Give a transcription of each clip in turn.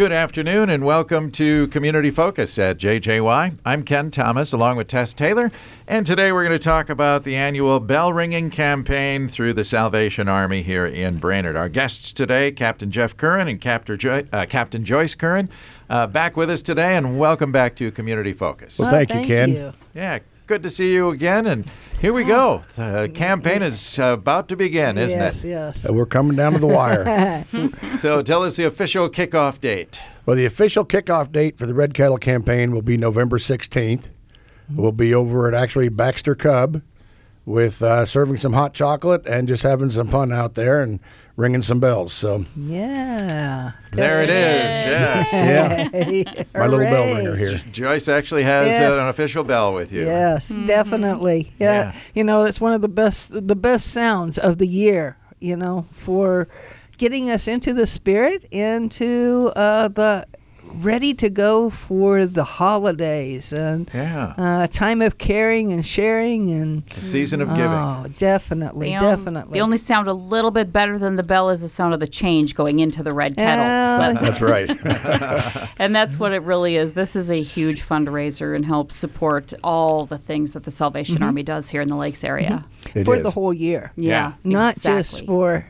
Good afternoon and welcome to Community Focus at JJY. I'm Ken Thomas along with Tess Taylor, and today we're going to talk about the annual bell ringing campaign through the Salvation Army here in Brainerd. Our guests today, Captain Jeff Curran and Captain, jo- uh, Captain Joyce Curran, uh, back with us today, and welcome back to Community Focus. Well, Oh, thank, you, Ken. you. Yeah, good to see you again, and here we go. The campaign is uh, about to begin, isn't yes, it? yes. Uh, We're coming down to the wire. So tell us the official kickoff date. well, the official kickoff date for the Red Kettle campaign will be November 16th. We'll be over at actually Baxter Cub with uh, serving some hot chocolate and just having some fun out there and ringing some bells. So, Yeah. There it is. Yes. yeah, my little bell Hooray. ringer here. Joyce actually has Yes. uh, an official bell with you. Yes, definitely. Yeah. Yeah. You know, it's one of the best the best sounds of the year, you know, for getting us into the spirit, into uh, the ready to go for the holidays and Yeah. uh, a time of caring and sharing and The season of giving. Oh, definitely, The definitely. The only sound a little bit better than the bell is the sound of the change going into the red kettles. Yeah. That's- That's right. and that's what it really is. This is a huge fundraiser and helps support all the things that the Salvation Mm-hmm. Army does here in the Lakes area. It for is. the whole year. Yeah, Not exactly. just for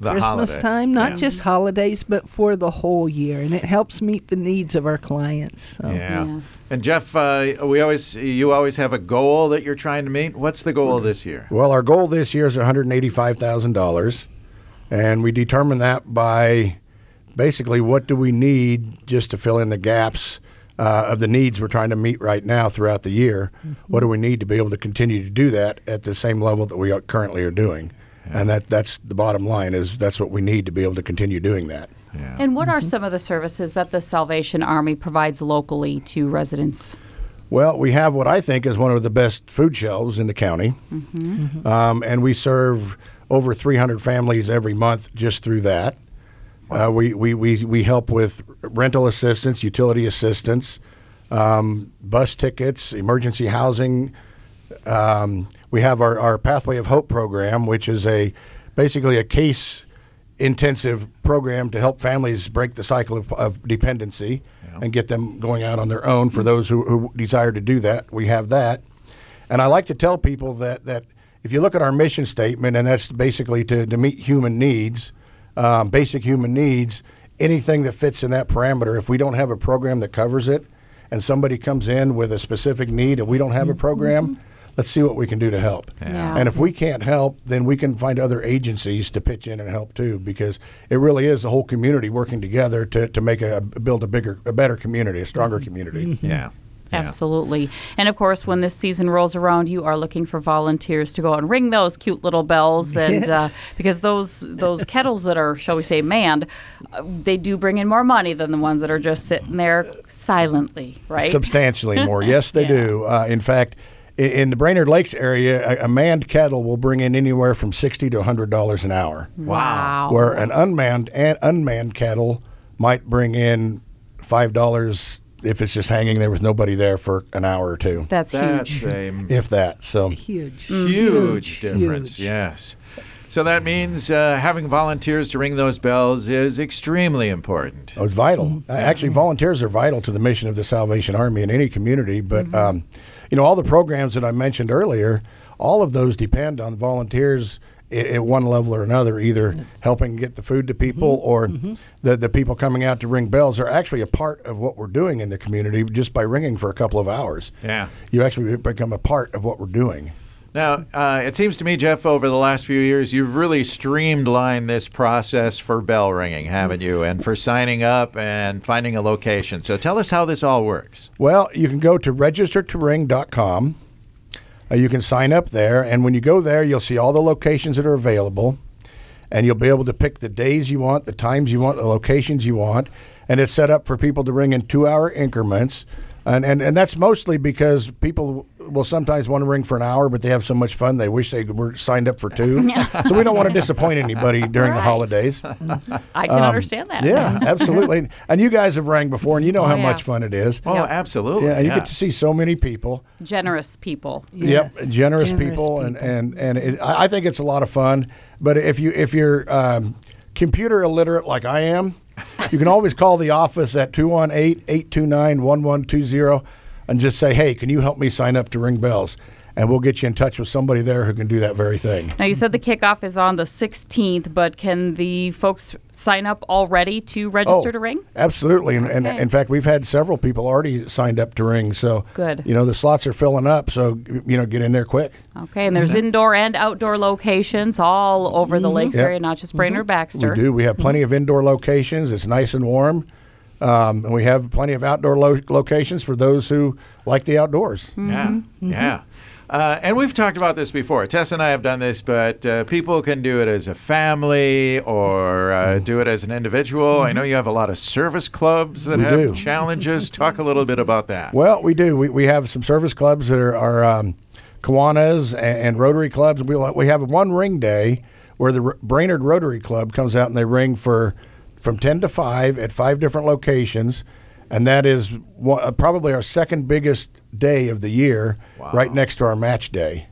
The Christmas holidays. time, not Yeah. just holidays, but for the whole year, and it helps meet the needs of our clients. So. Yeah. Yes. And Jeff, uh, we always you always have a goal that you're trying to meet. What's the goal this year? Well, our goal this year is $185,000, and we determine that by basically what do we need just to fill in the gaps uh, of the needs we're trying to meet right now throughout the year. What do we need to be able to continue to do that at the same level that we are currently are doing? And that that's the bottom line is that's what we need to be able to continue doing that. Yeah. And what are some of the services that the Salvation Army provides locally to residents? Well, we have what I think is one of the best food shelves in the county, um, and we serve over 300 families every month just through that. Uh, we, we, we, we help with rental assistance, utility assistance, um, bus tickets, emergency housing. Um, we have our, our Pathway of Hope program, which is a basically a case intensive program to help families break the cycle of, of dependency and get them going out on their own. For those who, who desire to do that, we have that. And I like to tell people that, that if you look at our mission statement, and that's basically to, to meet human needs, um, basic human needs, anything that fits in that parameter, if we don't have a program that covers it, and somebody comes in with a specific need and we don't have a program, let's see what we can do to help. Yeah. And if we can't help, then we can find other agencies to pitch in and help too, because it really is the whole community working together to, to make a build a bigger, a better community, a stronger community. Yeah. Yeah. Absolutely. And of course, when this season rolls around, you are looking for volunteers to go and ring those cute little bells, and uh, because those those kettles that are, shall we say, manned, uh, they do bring in more money than the ones that are just sitting there silently, right? Substantially more. Yes, they Yeah. do. Uh, in fact, i- in the Brainerd Lakes area, a, a manned kettle will bring in anywhere from sixty to hundred dollars an hour, wow. where an unmanned and unmanned kettle might bring in five dollars if it's just hanging there with nobody there for an hour or two, That's That's huge. a if that. So Huge. huge difference. huge. Yes. So that means uh, having volunteers to ring those bells is extremely important. Oh, it's vital. Uh, Actually, volunteers are vital to the mission of the Salvation Army in any community. But um, you know, all the programs that I mentioned earlier, all of those depend on volunteers i- at one level or another, either helping get the food to people or the the people coming out to ring bells are actually a part of what we're doing in the community just by ringing for a couple of hours. Yeah. You actually become a part of what we're doing. Now, uh, it seems to me, Jeff, over the last few years, you've really streamlined this process for bell ringing, haven't you? And for signing up and finding a location. So tell us how this all works. Well, you can go to registertoring.com. Uh, you can sign up there, and when you go there, you'll see all the locations that are available, and you'll be able to pick the days you want, the times you want, the locations you want, and it's set up for people to ring in two-hour increments. And, and, and that's mostly because people will sometimes want to ring for an hour, but they have so much fun they wish they were signed up for two. so we don't want to disappoint anybody during the holidays. I can understand that. Um, Yeah, absolutely. and you guys have rang before, and you know Oh, how yeah. much fun it is. Oh, Yep. absolutely. Yeah, and you get to see so many people. Generous people. Yep, generous, generous people, and people. and and it, I I think it's a lot of fun. But if you if you're um, computer illiterate like I am, you can always call the office at 218-829-1120 and just say, "Hey, can you help me sign up to ring bells?" And we'll get you in touch with somebody there who can do that very thing. Now you said the kickoff is on the 16th, but can the folks sign up already to oh, register to ring? Absolutely, and, and in fact, we've had several people already signed up to ring. So Good. You know, the slots are filling up, so you know, get in there quick. Okay, and there's mm-hmm. indoor and outdoor locations all over the mm-hmm. lakes Yep. area, not just Brainerd mm-hmm. Baxter. We do. We have plenty of indoor locations. It's nice and warm, um, and we have plenty of outdoor lo- locations for those who like the outdoors. Yeah, yeah. Uh, and we've talked about this before. Tess and I have done this, but uh, people can do it as a family or uh, do it as an individual. I know you have a lot of service clubs that We have do. challenges. Talk a little bit about that. Well, we do. We, we have some service clubs that are, are um, Kiwanis and, and Rotary clubs. We we have one ring day where the R- Brainerd Rotary Club comes out and they ring for from ten to five at five different locations, and that is one, uh, probably our second biggest day of the year, right next to our match day.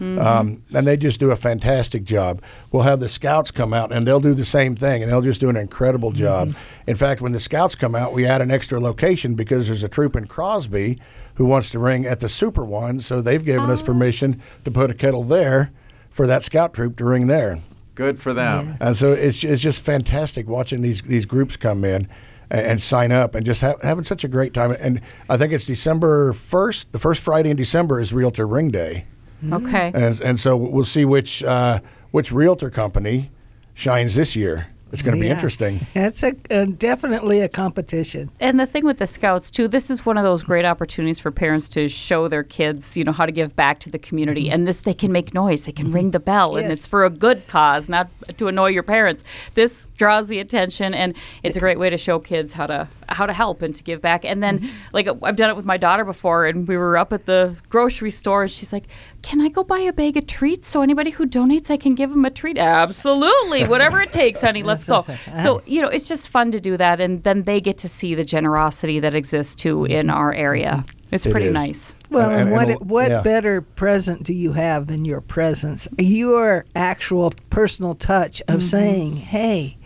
Um, and they just do a fantastic job. We'll have the scouts come out and they'll do the same thing, and they'll just do an incredible job. In fact, when the scouts come out, we add an extra location because there's a troop in Crosby who wants to ring at the Super One, so they've given us permission to put a kettle there for that scout troop to ring there. Good for them. And so it's, it's just fantastic watching these these groups come in and, and sign up and just ha- having such a great time. And I think it's December first, the first Friday in December is Realtor Ring Day Okay. and and so we'll see which uh, which realtor company shines this year. It's going to be interesting. It's a, uh, definitely a competition. And the thing with the scouts too, this is one of those great opportunities for parents to show their kids, you know, how to give back to the community. And this, they can make noise, they can ring the bell, and it's for a good cause, not to annoy your parents. This draws the attention, and it's a great way to show kids how to how to help and to give back. And then, like I've done it with my daughter before, and we were up at the grocery store, and she's like, "Can I go buy a bag of treats so anybody who donates, I can give them a treat?" Absolutely, whatever it takes, honey. Let's go. So you know, it's just fun to do that, and then they get to see the generosity that exists too in our area. It's pretty is. nice. Well, And- and, and- what and- what yeah. better present do you have than your presence? Your actual personal touch of saying, "Hey,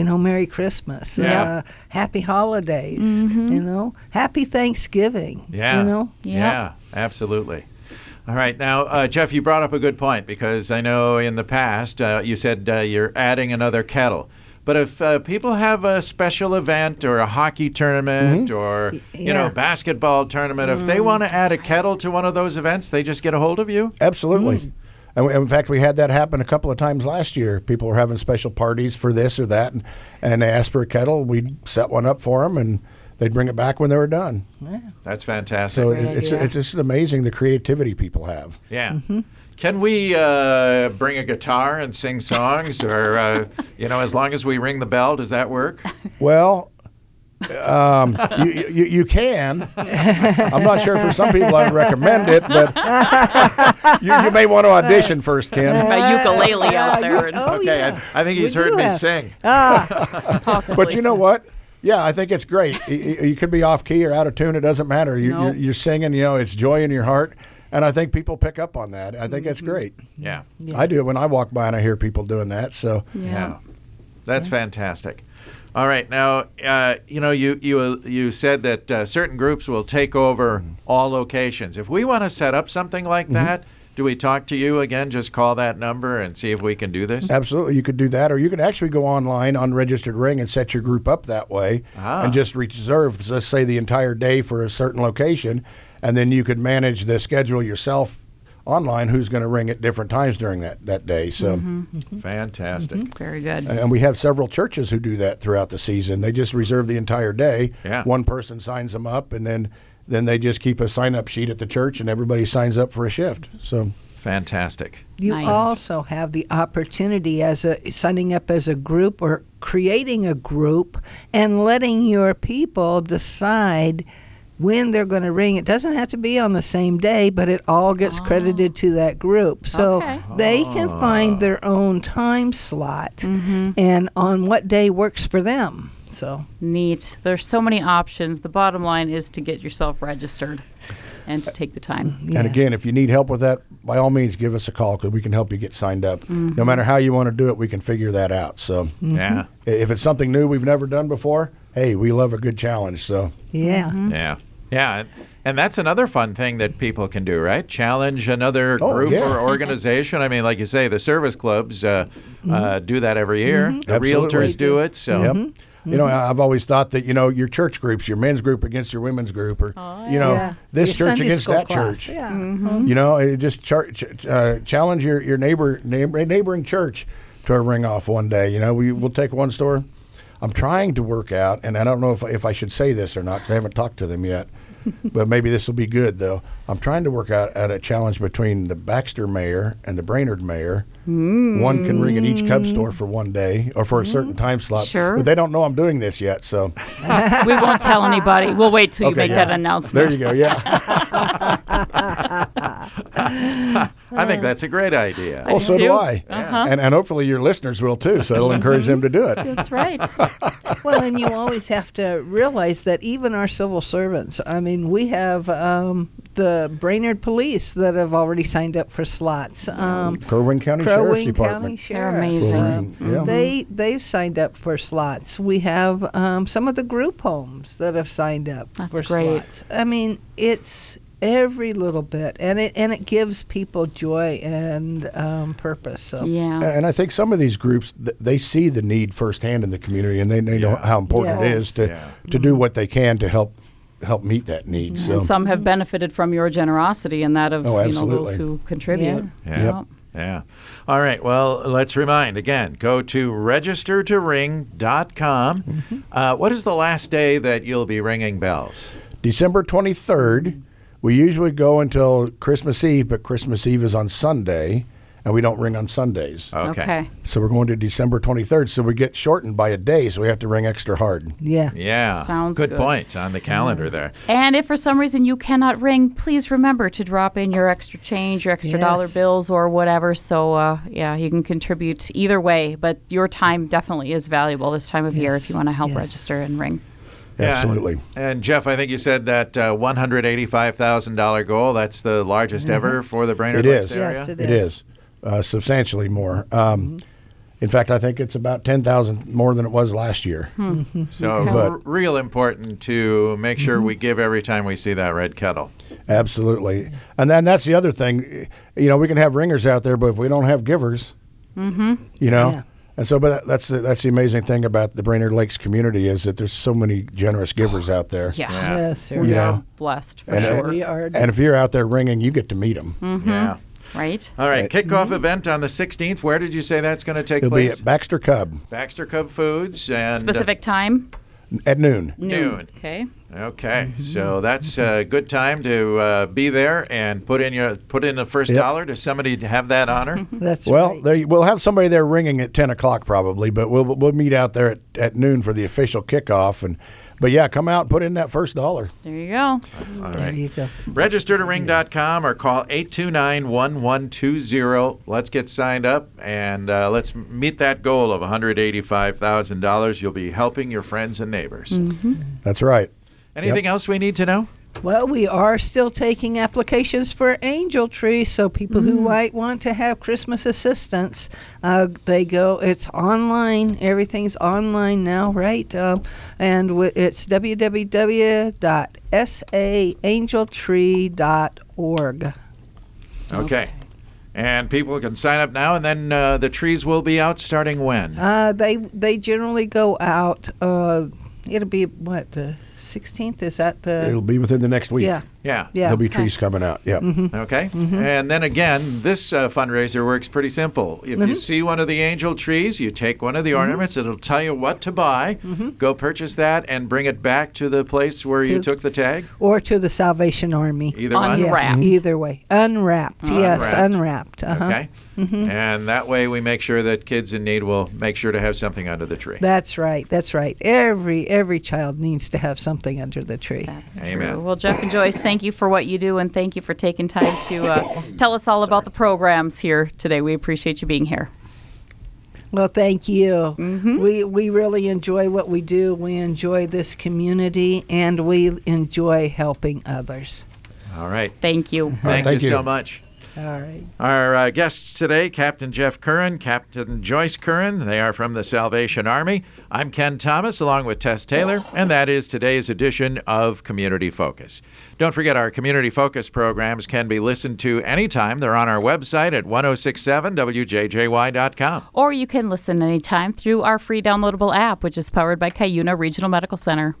you know, Merry Christmas, Yeah. uh, Happy Holidays, you know, Happy Thanksgiving." Yeah. you know. Yeah. Yeah, absolutely. All right. Now, uh, Jeff, you brought up a good point because I know in the past uh, you said uh, you're adding another kettle. But if uh, people have a special event or a hockey tournament or you know basketball tournament, if they want to add a kettle to one of those events, they just get a hold of you. Absolutely. And we, in fact, we had that happen a couple of times last year. People were having special parties for this or that, and, and they asked for a kettle. We'd set one up for them, and they'd bring it back when they were done. That's fantastic. So it's, it's, it's just amazing the creativity people have. Yeah. Can we uh, bring a guitar and sing songs, or uh, you know, as long as we ring the bell, does that work? Well, um, you, you, you can. I'm not sure for some people I'd recommend it, but you, you may want to audition first, Ken. My ukulele out there, and Oh, okay, yeah. I, I think he's We heard do me have- sing. possibly. But you know what? Yeah, I think it's great. Y- y- You could be off key or out of tune; it doesn't matter. You, No. you're, you're singing. You know, it's joy in your heart, and I think people pick up on that. I think that's mm-hmm. great. Yeah. I do it when I walk by and I hear people doing that. So Yeah, that's fantastic. All right, now uh, you know you you you said that uh, certain groups will take over all locations. If we want to set up something like that, do we talk to you again? Just call that number and see if we can do this. Absolutely, you could do that, or you can actually go online on Registered Ring and set your group up that way, Ah. and just reserve, let's say, the entire day for a certain location, and then you could manage the schedule yourself online. Who's going to ring at different times during that that day? So, mm-hmm. Mm-hmm. Fantastic. Mm-hmm. Very good. and we have several churches who do that throughout the season. They just reserve the entire day. Yeah. One person signs them up, and then then they just keep a sign up sheet at the church, and everybody signs up for a shift. So. Fantastic. You Nice. also have the opportunity as a signing up as a group or creating a group and letting your people decide when they're going to ring. It doesn't have to be on the same day, but it all gets credited to that group. So Okay. they can ah. find their own time slot mm-hmm. and on what day works for them. So Neat. There's so many options. The bottom line is to get yourself registered. and to take the time. Mm, and again, if you need help with that, by all means, give us a call because we can help you get signed up. Mm-hmm. No matter how you want to do it, we can figure that out. So mm-hmm. Yeah. if it's something new we've never done before, hey, we love a good challenge. So Yeah. Yeah. Yeah. And that's another fun thing that people can do, right? Challenge another Oh, group yeah. or organization. I mean, like you say, the service clubs uh, uh, do that every year. The Absolutely. realtors do it. So, Yep. You know, I- I've always thought that you know your church groups, your men's group against your women's group, or you know Yeah. this Your church Sunday against that class. church. Yeah. You know, it just char- ch- uh, challenge your your neighbor, neighbor neighboring church to a ring off one day. You know, we will take one store. I'm trying to work out, and I don't know if if I should say this or not because I haven't talked to them yet. but maybe this will be good though. I'm trying to work out at a challenge between the Baxter mayor and the Brainerd mayor. One can ring at each Cub store for one day or for a mm-hmm. certain time slot. Sure. But they don't know I'm doing this yet, so we won't tell anybody. We'll wait till you Okay, make yeah. that announcement. there you go. Yeah. I think that's a great idea. Oh, so do. I. Uh-huh. And, and hopefully your listeners will too. So it'll encourage them to do it. That's right. well, and you always have to realize that even our civil servants, I mean, we have um, the Brainerd Police that have already signed up for slots. Um, Crow Wing County Crow Sheriff's Wing Department. County They're Sheriff. amazing. Um, Yeah. They they've signed up for slots. We have um, some of the group homes that have signed up That's for great. slots. I mean, it's every little bit, and it and it gives people joy and um, purpose. So Yeah. And I think some of these groups, th- they see the need firsthand in the community, and they, they know how important it Yes. is to, Yeah. to do what they can to help help meet that need. So And some have benefited from your generosity and that of Oh, you know those who contribute. Yeah. Yep. Yeah. All right. Well, let's remind again go to registertoring.com. Mm-hmm. Uh, what is the last day that you'll be ringing bells? December 23rd, we usually go until Christmas Eve, but Christmas Eve is on Sunday, and we don't ring on Sundays. Okay. Okay. So we're going to December 23rd, so we get shortened by a day, so we have to ring extra hard. yeah. Yeah. Sounds good, good. point on the calendar there. And if for some reason you cannot ring, please remember to drop in your extra change, your extra dollar bills, or whatever. So, uh, yeah, you can contribute either way. But your time definitely is valuable this time of year if you want to help Yes. register and ring. Yeah. Absolutely. And Jeff, I think you said that uh, $185,000 goal, that's the largest ever for the Brainerd It Lakes area? Yes, it It is uh, substantially more. Um, In fact, I think it's about 10,000 more than it was last year. So, Okay. But- r- real important to make sure we give every time we see that red kettle. Absolutely. And then that's the other thing. You know, we can have ringers out there, but if we don't have givers, mm-hmm. you know. Yeah. And so, but that's the, that's the amazing thing about the Brainerd Lakes community is that there's so many generous givers out there. Yeah. Yeah. Yes, You know. blessed for And, sure. We are. and if you're out there ringing, you get to meet them. Yeah. right? All right, kickoff event on the 16th. Where did you say that's going to take It'll be place? at Baxter Cub Baxter Cub Foods and uh, Specific time? At noon. Noon. Okay. Okay, so that's a good time to uh, be there and put in your put in the first Yep. dollar to somebody to have that honor. That's Well, right. there, we'll have somebody there ringing at 10 o'clock probably, but we'll, we'll meet out there at, at noon for the official kickoff. And But yeah, come out and put in that first dollar. There you go. All there right. you go. Register to ring.com or call 829 1120. Let's get signed up and uh, let's meet that goal of $185,000. You'll be helping your friends and neighbors. That's right. Anything else we need to know? Well, we are still taking applications for Angel Tree, so people who might want to have Christmas assistance, uh, they go. It's online. Everything's online now, right? Um, and w- it's www.saangeltree.org. Okay. And people can sign up now, and then uh, the trees will be out starting when? Uh, they they generally go out. Uh, it'll be what the 16th. Is that the? It'll be within the next week. yeah, yeah. yeah. There'll be trees coming out. Yeah. Mm-hmm. Okay. Mm-hmm. And then again, this uh, fundraiser works pretty simple. If you mm-hmm. see one of the angel trees, you take one of the ornaments, it'll tell you what to buy. Go purchase that and bring it back to the place where you took the tag. Or to the Salvation Army. Either one. Yes, either way. Unwrapped. Yes, Unwrapped. unwrapped. Uh-huh. Okay. And that way we make sure that kids in need will make sure to have something under the tree. That's right. That's right. Every every child needs to have something under the tree. That's Amen. true. Well, Jeff and Joyce, thank you for what you do, and thank you for taking time to uh, tell us all about the programs here today. We appreciate you being here. Well, thank you. Mm-hmm. We we really enjoy what we do. We enjoy this community, and we enjoy helping others. All right. Thank you. Thank, thank you, you. so much. All right. Our uh, guests today, Captain Jeff Curran, Captain Joyce Curran. They are from the Salvation Army. I'm Ken Thomas, along with Tess Taylor, and that is today's edition of Community Focus. Don't forget, our Community Focus programs can be listened to anytime. They're on our website at 1067wjjy.com. Or you can listen anytime through our free downloadable app, which is powered by Cuyuna Regional Medical Center.